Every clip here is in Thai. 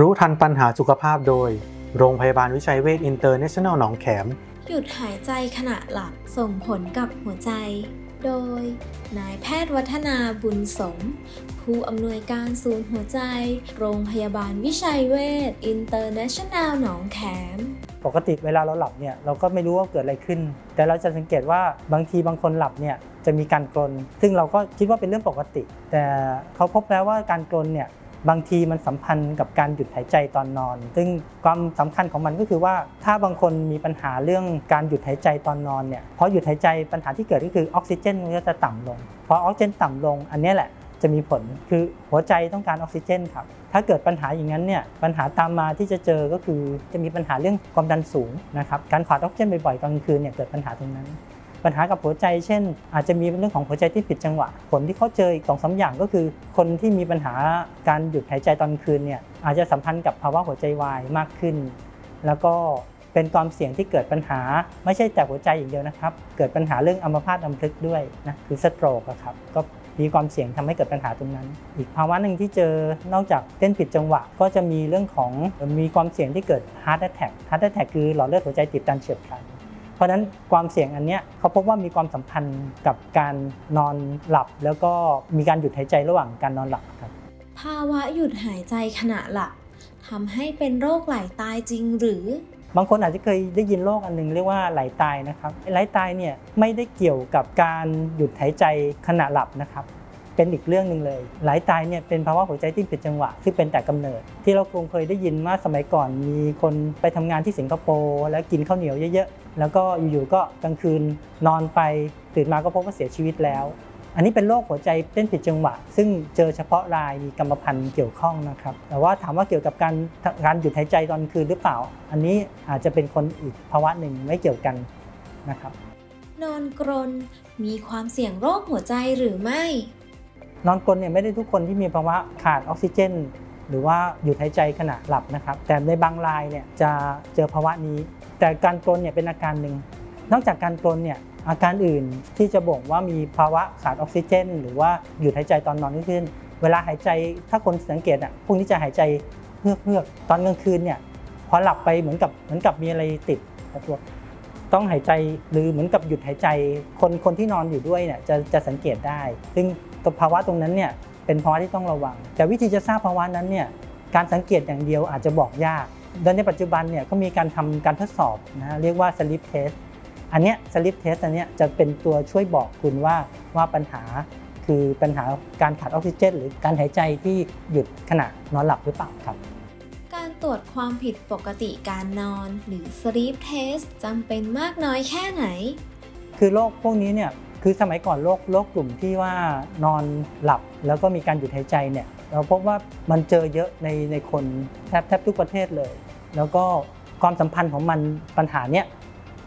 รู้ทันปัญหาสุขภาพโดย โรงพยาบาลวิชัยเวชอินเตอร์เนชั่นแนลหนองแขม หยุดหายใจขณะหลับส่งผลกับหัวใจ โดย นายแพทย์วัฒนาบุญสม ผู้อำนวยการศูนย์หัวใจ โรงพยาบาลวิชัยเวชอินเตอร์เนชั่นแนลหนองแขมปกติเวลาเราหลับเนี่ยเราก็ไม่รู้ว่าเกิดอะไรขึ้น แต่เราจะสังเกตว่าบางทีบางคนหลับเนี่ยจะมีการกรนซึ่งเราก็คิดว่าเป็นเรื่องปกติ แต่เขาพบแล้วว่าการกรนเนี่ย บางทีมันสัมพันธ์กับการหยุดหายใจตอนนอน ซึ่งความสำคัญของมันก็คือว่า ถ้าบางคนมีปัญหาเรื่องการหยุดหายใจตอนนอนเนี่ยพอหยุดหายใจปัญหาที่เกิดก็คือออกซิเจนมันก็จะต่ำลงพอออกซิเจนต่ำลง อันนี้แหละจะมีผลคือหัวใจต้องการออกซิเจนครับ ถ้าเกิดปัญหาอย่างนั้นเนี่ยปัญหาตามมาที่จะเจอก็คือจะมีปัญหาเรื่องความดันสูงนะครับการขาดออกซิเจนบ่อยๆกลางคืนเนี่ยเกิดปัญหาตรงนั้น ปัญหากับหัวใจ เช่น อาจจะมีเรื่องของหัวใจที่ผิดจังหวะ ผลที่เขาเจออีกสองสาอย่างก็คือ คนที่มีปัญหาการหยุดหายใจตอนคืนเนี่ยอาจจะสัมพันธ์กับภาวะหัวใจวายมากขึ้น แล้วก็เป็นความเสี่ยงที่เกิดปัญหาไม่ใช่แต่หัวใจอย่างเดียวนะครับ เกิดปัญหาเรื่องอัมพาตอัมพฤกษ์ด้วยนะคือสโตรกอะครับก็มีความเสี่ยงทำให้เกิดปัญหาตรงนั้น อีกภาวะหนึ่งที่เจอนอกจากเต้นผิดจังหวะ ก็จะมีเรื่องของมีความเสี่ยงที่เกิด heart attack heart attack คือหลอดเลือดหัวใจตีบตันเฉียบพลัน เพราะฉะนั้นความเสี่ยงอันเนี้ยเขาพบว่ามีความสัมพันธ์กับการนอนหลับ แล้วก็มีการหยุดหายใจระหว่างการนอนหลับครับภาวะหยุดหายใจขณะหลับทำให้เป็นโรคไหลตายจริงหรือบางคนอาจจะเคยได้ยินโรคอันหนึงเรียกว่าไหลตายนะครับไหลตายเนี่ยไม่ได้เกี่ยวกับการหยุดหายใจขณะหลับนะครับ เป็นอีกเรื่องหนึ่งเลย หลายตายเนี่ยเป็นภาวะหัวใจที่ผิดจังหวะที่เป็นแต่กำเนิด ที่เราคงเคยได้ยินว่าสมัยก่อนมีคนไปทำงานที่สิงคโปร์แล้วกินข้าวเหนียวเยอะๆ แล้วก็อยู่ๆก็กลางคืนนอนไปตื่นมาก็พบว่าเสียชีวิตแล้ว อันนี้เป็นโรคหัวใจเต้นผิดจังหวะ ซึ่งเจอเฉพาะรายมีกรรมพันธุ์เกี่ยวข้องนะครับ แต่ว่าถามว่าเกี่ยวกับการการหยุดหายใจตอนคืนหรือเปล่า อันนี้อาจจะเป็นคนอีกภาวะหนึ่งไม่เกี่ยวกันนะครับนอนกรน มีความเสี่ยงโรคหัวใจหรือไม่ นอนกรนเนี่ยไม่ได้ทุกคนที่มีภาวะขาดออกซิเจน หรือว่าหยุดหายใจขณะหลับนะครับ แต่ในบางรายเนี่ยจะเจอภาวะนี้ แต่การกรนเนี่ยเป็นอาการหนึ่ง นอกจากการกรนเนี่ยอาการอื่นที่จะบ่งว่ามีภาวะขาดออกซิเจน หรือว่าหยุดหายใจตอนนอนขึ้น เวลาหายใจถ้าคนสังเกตอะพวกนี้จะหายใจเฮือกเฮือกตอนกลางคืนเนี่ยพอหลับไปเหมือนกับเหมือนกับมีอะไรติดตัว ต้องหายใจหรือเหมือนกับหยุดหายใจ คนคนที่นอนอยู่ด้วยเนี่ยจะจะสังเกตได้ ซึ่งตัวภาวะตรงนั้นเนี่ยเป็นภาวะที่ต้องระวัง แต่วิธีจะทราบภาวะนั้นเนี่ยการสังเกตอย่างเดียวอาจจะบอกยากโดยในปัจจุบันเนี่ยก็มีการทำการทดสอบนะเรียกว่า sleep test อันเนี้ย sleep test อันเนี้ยจะเป็นตัวช่วยบอกคุณว่าว่าปัญหาคือปัญหาการขาดออกซิเจน หรือการหายใจที่หยุดขณะนอนหลับหรือเปล่าครับ ตรวจความผิดปกติการนอน หรือ sleep test จำเป็นมากน้อยแค่ไหน คือโรคพวกนี้เนี่ยคือสมัยก่อนโรคโรคกลุ่มที่ว่านอนหลับแล้วก็มีการหยุดหายใจเนี่ยเราพบว่ามันเจอเยอะในในคนแทบแทบทุกประเทศเลย แล้วก็ความสัมพันธ์ของมันปัญหาเนี้ย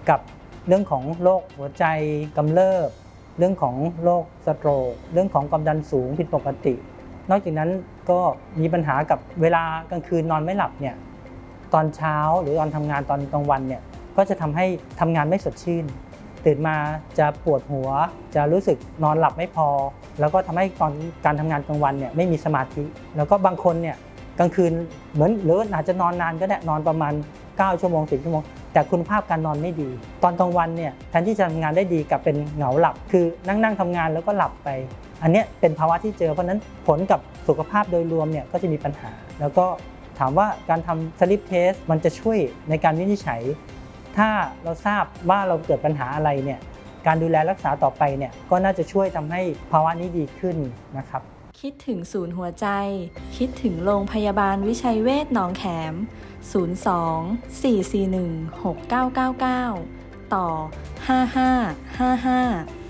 กับเรื่องของโรคหัวใจกำเริบ เรื่องของโรคสโตรกเรื่องของความดันสูงผิดปกติ นอกจากนั้น ก็มีปัญหากับเวลากลางคืนนอนไม่หลับเนี่ยตอนเช้าหรือตอนทำงานตอนกลางวันเนี่ยก็จะทำให้ทำงานไม่สดชื่น ตื่นมาจะปวดหัว จะรู้สึกนอนหลับไม่พอ แล้วก็ทำให้ตอนการทำงานกลางวันเนี่ยไม่มีสมาธิ แล้วก็บางคนเนี่ยกลางคืนเหมือนหรืออาจจะนอนนานก็ได้นอนประมาณ 9 ชั่วโมง10ชั่วโมงแต่คุณภาพการนอนไม่ดี ตอนกลางวันเนี่ยแทนที่จะทำงานได้ดีกลับเป็นเหงาหลับ คือนั่งนั่งทำงานแล้วก็หลับไป อันนี้เป็นภาวะที่เจอเพราะฉะนั้นผลกับสุขภาพโดยรวมเนี่ยก็จะมีปัญหา แล้วก็ถามว่าการทำสลิปเทสมันจะช่วยในการวินิจฉัย ถ้าเราทราบว่าเราเกิดปัญหาอะไรเนี่ยการดูแลรักษาต่อไปเนี่ยก็น่าจะช่วยทำให้ภาวะนี้ดีขึ้นนะครับ คิดถึงศูนย์หัวใจ คิดถึงโรงพยาบาลวิชัยเวชหนองแขม 02 441 6999 ต่อ 5555